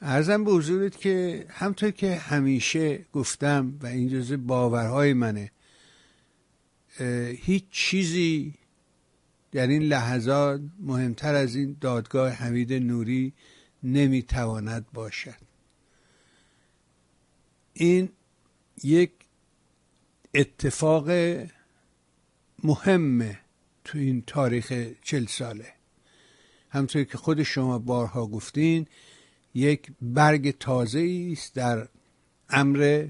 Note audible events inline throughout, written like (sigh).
ارزم به حضورت که همطور که همیشه گفتم و این جزء باورهای منه هیچ چیزی در این لحظات مهمتر از این دادگاه حمید نوری نمی‌تواند باشد. این یک اتفاق مهمه تو این تاریخ چل ساله. همطور که خود شما بارها گفتین یک برگ تازه است در امر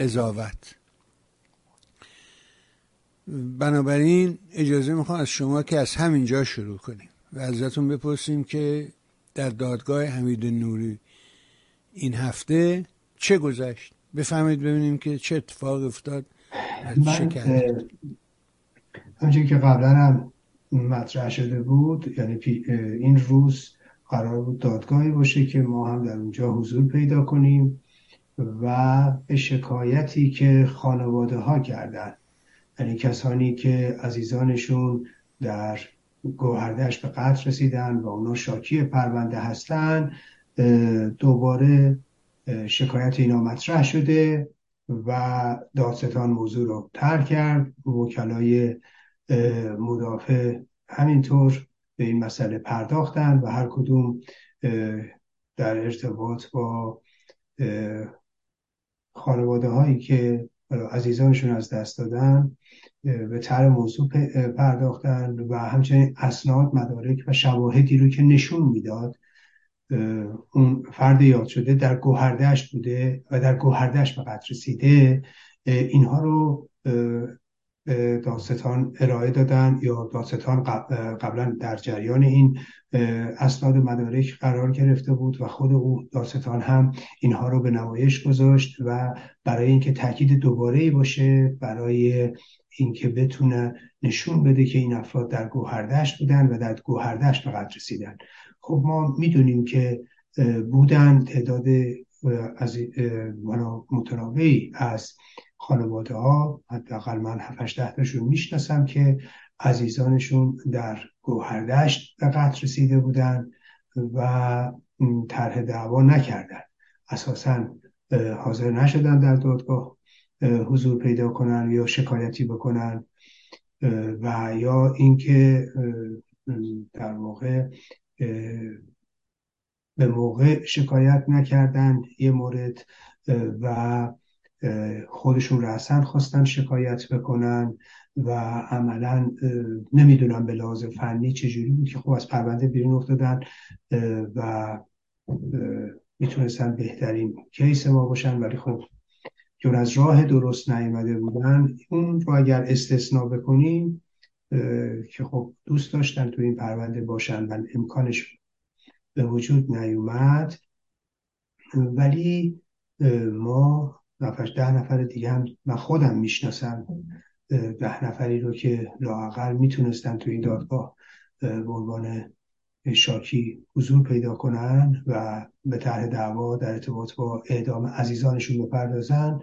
قضاوت بنابراین اجازه می‌خوام از شما که از همینجا شروع کنیم و ازتون بپرسیم که در دادگاه حمید نوری این هفته چه گذشت؟ بفهمید ببینیم که چه اتفاق افتاد همچنین که قبلا هم مطرح شده بود یعنی این روز قرار بود دادگاهی باشه که ما هم در اونجا حضور پیدا کنیم و به شکایتی که خانواده ها کردن. یعنی کسانی که عزیزانشون در گوهردش به قتل رسیدن و اونا شاکی پرونده هستن دوباره شکایت اینا مطرح شده و دادستان موضوع رو ترک کرد. وکلای مدافع همینطور به این مسئله پرداختن و هر کدوم در ارتباط با خانواده هایی که عزیزانشون از دست دادن به تر موضوع پرداختن و همچنین اسناد مدارک و شواهدی رو که نشون می‌داد اون فرد یاد شده در گوهردشت بوده و در گوهردشت به قدر رسیده اینها رو داستان ارائه دادن یا داستان قبلا در جریان این اسناد مدارک قرار گرفته بود و خود او داستان هم اینها رو به نمایش گذاشت و برای اینکه تاکید دوباره ای باشه برای اینکه بتونه نشون بده که این افراد در گوهردشت بودن و در گوهردشت به قدر رسیدن. خب ما می‌دونیم که بودن تعداد از متنوعی از خانواده ها حداقل من 7 ده تاشون می‌شناسم که عزیزانشون در گوهردشت به قتل رسیده بودن و طرح دعوا نکردن. اساسا حاضر نشدن در دادگاه حضور پیدا کنن یا شکایتی بکنن و یا اینکه در واقع به موقع شکایت نکردن یه مورد و خودشون رأسن خواستن شکایت بکنن و عملا نمی‌دونم به لحاظ فنی چجوری بود که خب از پرونده بیرون افتادن و می‌تونستن بهترین کیس ما باشن. ولی خب چون از راه درست نیامده بودن اون رو اگر استثنا بکنیم که خب دوست داشتن تو این پرونده باشن و امکانش به وجود نیومد. ولی ما نفرش ده نفر دیگه هم من خودم می‌شناسم. ده نفری رو که لاقل می‌تونستن تو این دادگاه به عنوان شاکی حضور پیدا کنن و به طرح دعوا در ارتباط با اعدام عزیزانشون بپردازن.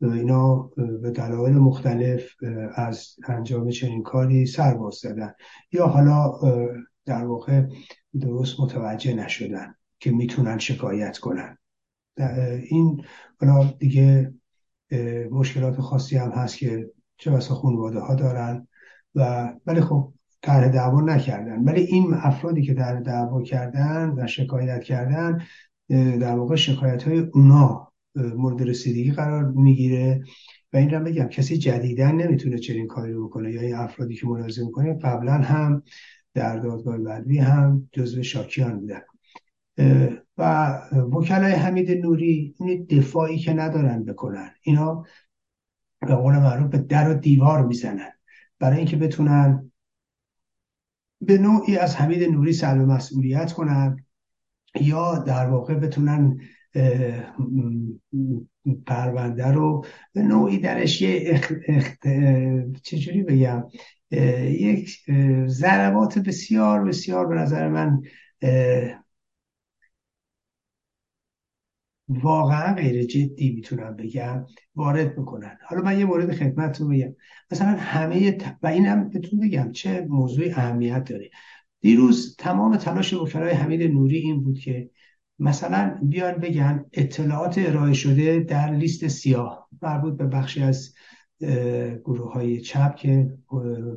اینا به دلایل مختلف از انجام چنین کاری سر باز زدن. یا حالا در واقع درست متوجه نشدن که می‌تونن شکایت کنن. این حالا دیگه مشکلات خاصی هم هست که چه بسا خانواده ها دارن و ولی خب طرح دعوا نکردن. ولی این افرادی که طرح دعوا کردن و شکایت کردن در واقع شکایت های اونا مورد رسیدگی قرار می‌گیره و این رو بگم کسی جدیدن نمی‌تونه چنین کاری رو بکنه. یا این افرادی که ملاحظه می‌کنه قبلا هم در دادگاه بدوی هم جزو شاکیان بودن. و وکلای حمید نوری این دفاعی که ندارن بکنن. اینا به قول معروف به در و دیوار می‌زنن. برای اینکه بتونن به نوعی از حمید نوری سلب مسئولیت کنن یا در واقع بتونن پرونده رو به نوعی درش یه اخت... چجوری بگم؟ یک ضربات بسیار بسیار به نظر من واقعا غیر جدی می‌تونم بگم وارد بکنن. حالا من یه مورد خدمتتون بگم. مثلا همه و اینم بهتون بگم چه موضوعی اهمیت داره. دیروز تمام تلاش وکلای حمید نوری این بود که مثلا بیان بگن اطلاعات ارائه شده در لیست سیاه مربوط به بخشی از گروه های چپ که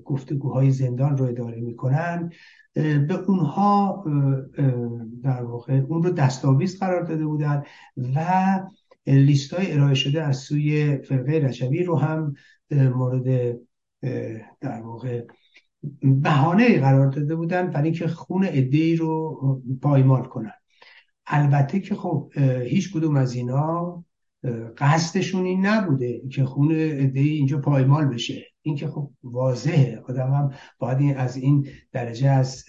گفتگوهای زندان رو اداره می‌کنن به اونها در واقع اون رو دستاویز قرار داده بودن و لیست های ارائه شده از سوی فرقه رجبی رو هم مورد در واقع بهانه قرار داده بودن برای اینکه خون ای رو پایمال کنن. البته که خب هیچ کدوم از اینا قصدشون این نبوده که خون ای اینجا پایمال بشه. این که خب واضحه. آدم هم باید از این درجه از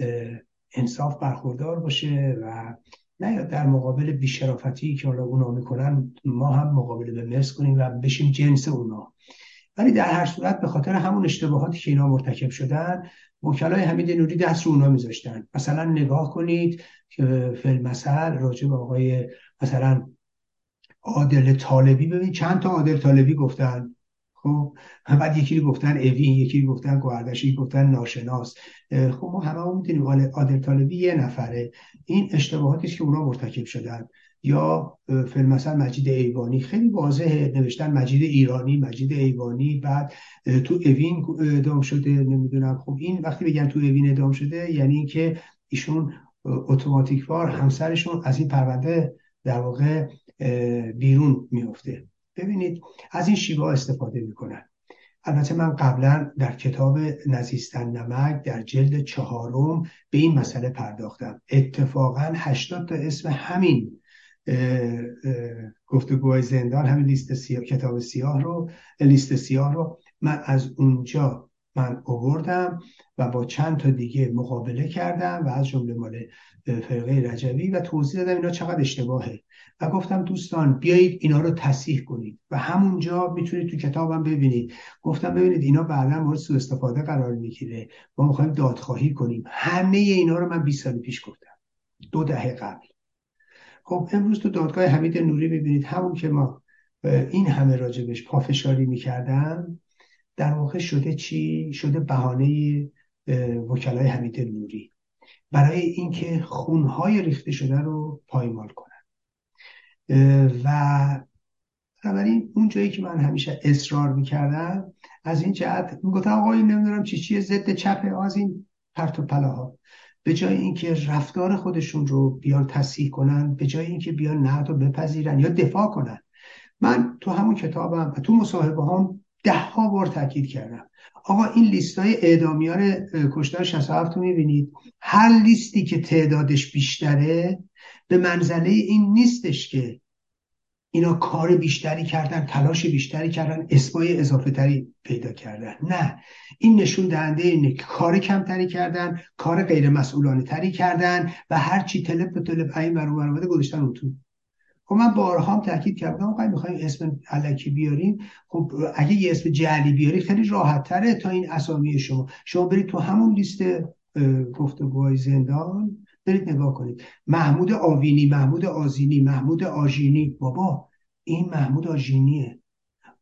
انصاف برخوردار باشه و نه در مقابل بیشرافتی که حالا اونا می‌کنن ما هم مقابله به مرز کنیم و بشیم جنس اونا. ولی در هر صورت به خاطر همون اشتباهاتی که اینا مرتکب شدن وکلای حمید نوری دست رو اونا میذاشتن. مثلا نگاه کنید که فیلم مثل راجع به آقای مثلا عادل طالبی. ببین چند تا عادل طالبی گفتن. خب بعد یکی گفتن اوین یکی گفتن گوهردشی گفتن ناشناس. خب ما همه هم می‌دونیم عادل طالبی یه نفره. این اشتباهاتی که اونا مرتکب شدن. یا فیلم مثلا مجید ایوانی. خیلی واضحه. نوشتن مجید ایرانی مجید ایوانی. بعد تو اوین ادام شده. نمی‌دونم. خب این وقتی بگن تو اوین ادام شده یعنی اینکه ایشون اتوماتیک بار همسرشون از این پرونده در واقع بیرون میفته ببینید از این شیوه استفاده می‌کنن. البته من قبلا در کتاب نزیستن نمک در جلد چهارم به این مسئله پرداختم. اتفاقا 80 تا اسم همین گفتگوهای زندان همین لیست سیاه، کتاب سیاه رو لیست سیاه رو من از اونجا من اووردم و با چند تا دیگه مقابله کردم و از جمله مال فرقه رجوی و توضیح دادم اینا چقدر اشتباهه. و گفتم دوستان بیایید اینا رو تصحیح کنید و همونجا می‌تونید تو کتابم ببینید. گفتم ببینید اینا بعدا مورد سوء استفاده قرار می‌گیره. ما می‌خوایم دادخواهی کنیم. همه اینا رو من 20 سال پیش گفتم. دو دهه قبل. خب امروز تو دادگاه حمید نوری ببینید همون که ما این همه راجبش پافشاری می‌کردن در واقع شده چی؟ شده بهانه وکلای حمید نوری. برای اینکه خونهای ریخته شده رو پایمال کنن. و بنابراین اون جایی که من همیشه اصرار می‌کردم از این جهت می‌گفتم آقای نمی‌دونم چی چیه ضد چپه از این پرت و ها به جای اینکه رفتار خودشون رو بیان تصحیح کنن به جای اینکه بیان نقد رو بپذیرن یا دفاع کنن. من تو همون کتابم و تو مصاحبه هم ده ها بار تاکید کردم. آقا این لیست های اعدامیان کشتار 67 رو می‌بینید. هر لیستی که تعدادش بیشتره به منزله این نیستش که اینا کار بیشتری کردن تلاش بیشتری کردن اسمای اضافه تری پیدا کردن. نه. این نشون دهنده اینه که کار کمتری کردن کار غیر مسئولانه تری کردن و هر چی تلپ به تلپ این برو برآمده گذاشتن اون تو. خب من بارها هم تاکید کردم آقا می‌خوایم اسم علکی بیاریم خب اگه یه اسم جعلی بیاری خیلی راحت تره تا این اسامی شما. شما برید تو همون لیست گفتگوهای زندان برید نگاه کنید. محمود آوینی محمود آزینی محمود آژینی. بابا این محمود آژینیه.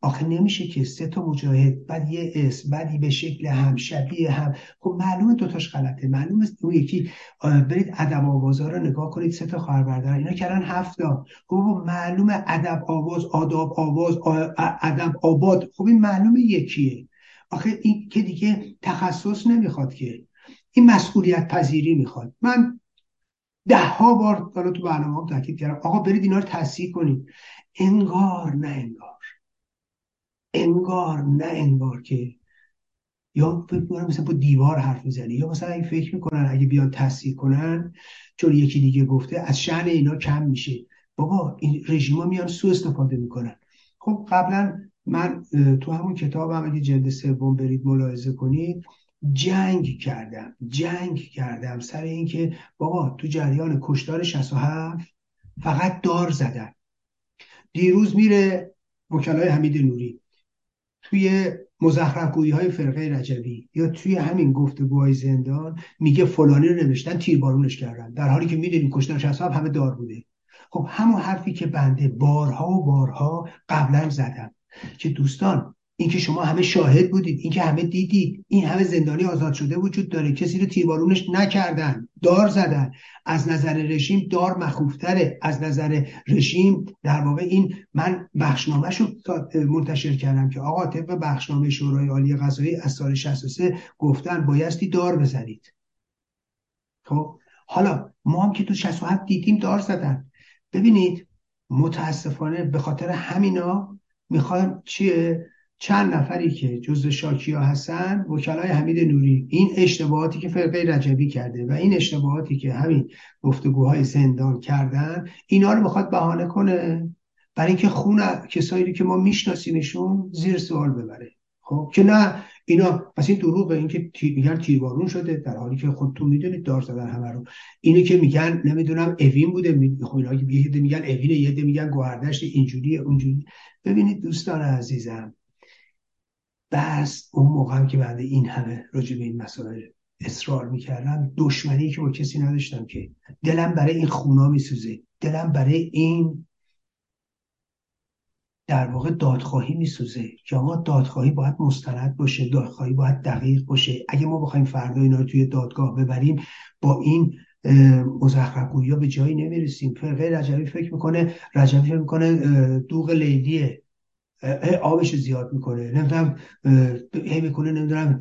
آخه نمیشه که سه تا مجاهد بعد یه اسم بعدی به شکل هم شبیه هم. خب معلومه دوتاش غلطه. معلومه اون یکی برید ادب آوازا رو نگاه کنید سه تا خواهر برادر اینا کردن هفت تا. خب معلومه ادب آواز آداب آواز ادب آباد. خب این معلومه یکیه. آخه این که دیگه تخصص نمی‌خواد که. این مسئولیت پذیری می‌خواد. من ده ها بار حالا تو برنامه هم تاکید کردم. آقا برید اینا رو تصحیح کنید. انگار نه انگار. انگار نه انگار که یا فکر کنم مثلا با دیوار حرف می‌زنی یا مثلا اگه فکر می‌کنن اگه بیان تصحیح کنن چون یکی دیگه گفته از شعن اینا کم میشه. بابا این رژیما میان سو استفاده می‌کنن. خب قبلا من تو همون کتابم اگه جلد سوم برید ملاحظه کنید جنگ کردم جنگ کردم سر اینکه بابا تو جریان کشتار 67 فقط دار زدن. دیروز میره وکلای حمید نوری. توی مزخرفگویی های فرقه رجوی یا توی همین گفتگوهای زندان میگه فلانی رو نوشتن تیربارونش کردن در حالی که می‌دونیم کشتار 67 همه دار بوده. خب همون حرفی که بنده بارها و بارها قبلا زدم که دوستان اینکه شما همه شاهد بودید اینکه همه دیدید. این همه زندانی آزاد شده وجود داره. کسی رو تیربارونش نکردن. دار زدن. از نظر رژیم دار مخوفتره. از نظر رژیم در واقع این من بخشنامه رو منتشر کردم که آقا طبق بخشنامه شورای عالی قضایی از سال 63 گفتن بایستی دار بزنید. خب حالا ما هم که تو 67 دیدیم دار زدن. ببینید متاسفانه به خاطر همینا می‌خوایم چیه؟ چند نفری که جزء شاکیا هستن وکلای حمید نوری. این اشتباهاتی که فرقه رجبی کرده و این اشتباهاتی که همین گفتگوهای زندان کردن اینا رو می‌خواد بهانه کنه. برای اینکه خون کسایی که ما میشناسیمشون زیر سوال ببره. خب؟ که نه اینا پس این دروغه این که میگن تیربارون شده در حالی که خودتون می‌دونید دار زدن همه رو. اینو که میگن نمی‌دونم اوین بوده خب اینا میگن اوین یه میگن گوهردشت اینجوری اونجوری ببینید دوستان عزیزم بس اون موقع هم که بعد این همه راجع به این مسائل اصرار می‌کردم دشمنی که با کسی نداشتم که دلم برای این خونا میسوزه دلم برای این در واقع دادخواهی میسوزه که آقا دادخواهی باید مستند باشه دادخواهی باید دقیق باشه. اگه ما بخوایم فردا اینا رو توی دادگاه ببریم با این مزخرفگویی ها به جایی نمی‌رسیم. فرقه رجبی فکر می‌کنه رجبی فکر می‌کنه دوغ لیلیه. آبش زیاد می‌کنه. نمی‌دونم هی می‌کنه نمی‌دونم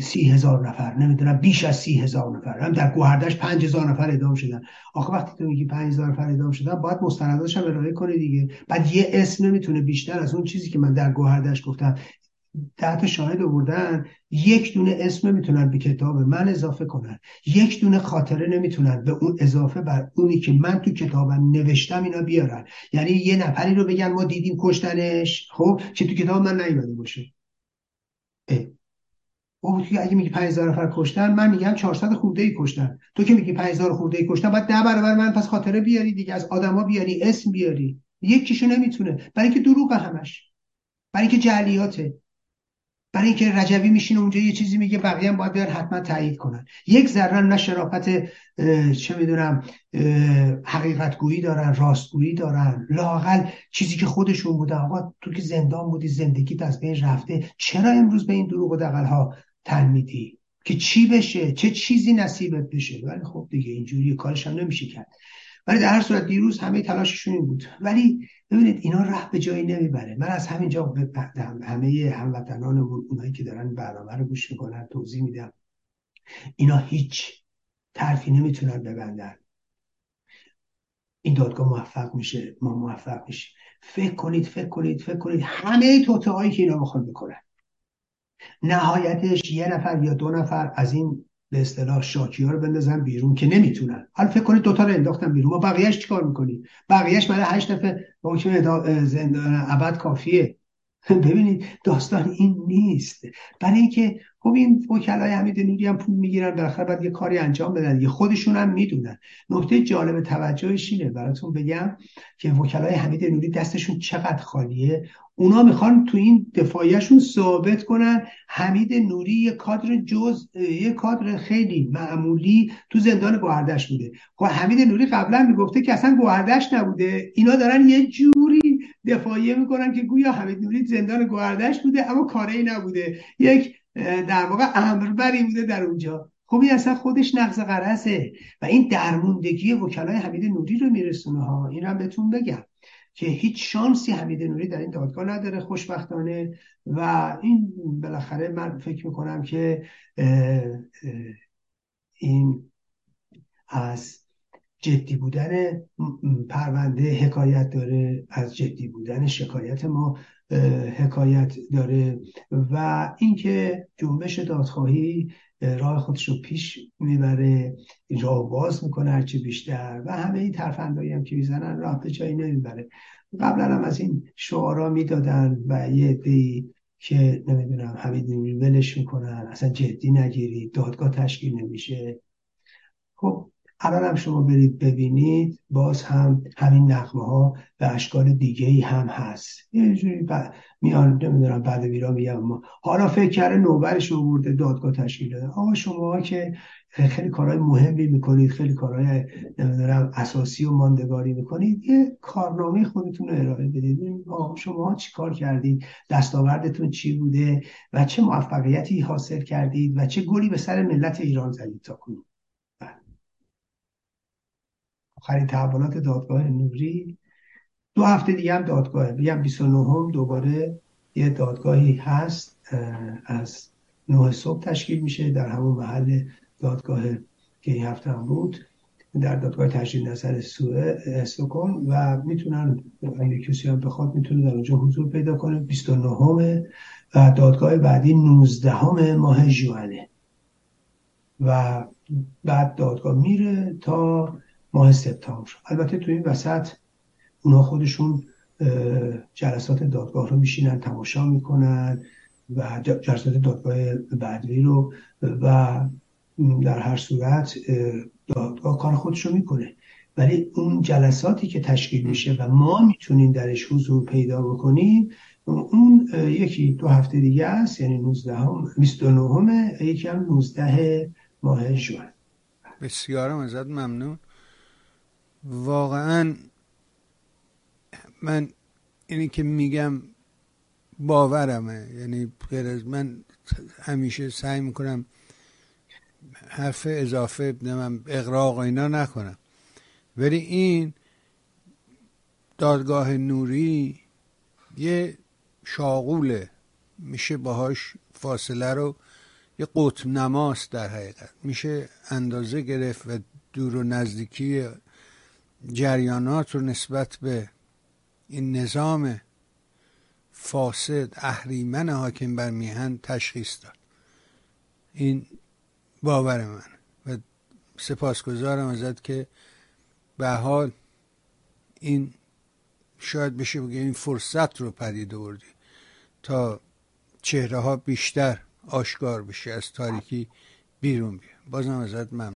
سی هزار نفر نمی‌دونم بیش از سی هزار نفر. هم در گوهردش پنج هزار نفر ادام شدن. آخه وقتی تو میگی پنج هزار نفر ادام شدن باید مستنداتش هم ارائه کنه دیگه. بعد یه اسم نمی‌تونه بیشتر از اون چیزی که من در گوهردش گفتم. تا شاهد آوردن یک دونه اسم نمی‌تونن به کتاب من اضافه کنن. یک دونه خاطره نمی‌تونن به اون اضافه بر اونی که من تو کتابم نوشتم اینا بیارن. یعنی یه نفری رو بگن ما دیدیم کشتنش. خب چه تو کتاب من نیومده باشه. او که اگه میگی 5000 نفر کشتن من میگم 400 خورده ای کشتن. تو که میگی 5000 خورده ای کشتن بعد ده برابر من پس خاطره بیاری دیگه. از آدما بیاری اسم بیاری. یکیشو نمی‌تونه. برای اینکه دروغ همش. برای اینکه جعلیاته. برای اینکه رجوی میشینه اونجا یه چیزی میگه بقیه هم باید حتما تایید کنن. یک ذره نه شرافت چه می‌دونم حقیقت گویی دارن راستگویی دارن. لاقل چیزی که خودشون بوده آقا تو که زندان بودی زندگیت از بین رفته چرا امروز به این دروغ و دقل ها تن میدی؟ که چی بشه؟ چه چیزی نصیبت بشه؟ ولی خب دیگه اینجوری کارش هم نمیشه کرد. ولی در هر صورت دیروز همه تلاششون این بود. ولی ببینید اینا راه به جایی نمی‌بره. من از همینجا به همه هموطنانمون اونایی که دارن برنامه رو گوش می‌کنن توضیح میدم. اینا هیچ طرفی نمی‌تونن ببندن. این دادگاه موفق میشه ما موفق میشه فکر کنید فکر کنید فکر کنید همه توته که اینا می‌خوان بکنن. نهایتش یه نفر یا دو نفر از این به اصطلاح شاکی ها رو بندازن بیرون که نمی‌تونن. حالا فکر کنید دوتا رو انداختن بیرون. ما بقیهش چیکار می‌کنیم؟ بقیهش برای هشت دفعه حکم ابد کافیه. (laughs) ببینید داستان این نیست. برای اینکه خب این وکلای حمید نوری هم پول می‌گیرن بالاخره باید یه کاری انجام بدن. یه خودشون هم می‌دونن. نکته جالب توجهش اینه براتون بگم که وکلای حمید نوری دستشون چقدر خالیه. اونا می‌خوان تو این دفاعیشون ثابت کنن حمید نوری یه کادر جز یه کادر خیلی معمولی تو زندان گوهردش بوده. خب حمید نوری قبلا می‌گفته که اصلا گوهردش نبوده. اینا دارن یه جوری دفاعیه می‌کنن که گویا حمید نوری زندان گوهردش بوده اما کاری نبوده. یک در واقع امربری بوده در اونجا. خب این اصلا خودش نقض قرصه و این درموندگی وکلای حمید نوری رو میرسونه ها. این هم بهتون بگم که هیچ شانسی حمید نوری در این دادگاه نداره خوشبختانه. و این بالاخره من فکر می‌کنم که این از جدی بودن پرونده حکایت داره از جدی بودن شکایت ما حکایت داره و اینکه جنبش دادخواهی راه خودش رو پیش می‌بره راه باز می‌کنه هرچی بیشتر و همه این ترفندهایی هم که می‌زنن راه به جایی نمی‌بره. قبلا هم از این شعارا می‌دادن و یه دی که نمی‌دونم همین ولش می‌کنن اصلا جدی نگیرید دادگاه تشکیل نمیشه. خب الان هم شما برید ببینید باز هم همین نقمه ها به اشکال دیگه ای هم هست. یه جوری میان نمی‌دونم بعد ویرا میگم حالا فکر کرده نوبرش رو برده دادگاه تشکیل داده. آقا شما که خیلی کارهای مهمی می‌کنید خیلی کارهای نمی‌دونم اساسی و ماندگاری می‌کنید یه کارنامه خودتون رو ارائه بدید. شما چی کار کردید؟ دستاوردتون چی بوده؟ و چه موفقیتی حاصل کردید؟ و چه گلی به سر ملت ایران زدید تا کنید. آخرین تحولات دادگاه نوری. دو هفته دیگه هم دادگاهه بگم 29 هم دوباره یه دادگاهی هست از نه صبح تشکیل میشه در همون محل دادگاه که این هفته هم بود در دادگاه تجدید نظر استوکن و می‌تونن اگه کسی هم بخواد می‌تونه در اونجا حضور پیدا کنه. 29 و دادگاه بعدی 19 ماه جوانه و بعد دادگاه میره تا ماه سپتامبر. البته تو این وسط اونا خودشون جلسات دادگاه رو میشینن تماشا می‌کنن و جلسات دادگاه بعدی رو و در هر صورت دادگاه کار خودش رو می‌کنه. ولی اون جلساتی که تشکیل میشه و ما می‌تونیم درش حضور پیدا بکنیم اون یکی دو هفته دیگه است یعنی 19 هم 29 همه یکی هم 19 ماه جوان بسیارم ازت ممنون. واقعا من اینی که میگم باورمه. یعنی غیر از من همیشه سعی می‌کنم حرف اضافه نمیم اقراق اینا نکنم. ولی این دادگاه نوری یه شاغوله. میشه باهاش فاصله رو یه قطب نماست در حقیقت. میشه اندازه گرفت و دور و نزدیکی جریانات رو نسبت به این نظام فاسد اهریمن حاکم بر میهن تشخیص داد. این باور من. و سپاسگزارم ازت که به حال این شاید بشه بگه این فرصت رو پدید آوردی تا چهره ها بیشتر آشکار بشه از تاریکی بیرون بیه بازم ازت ممنون.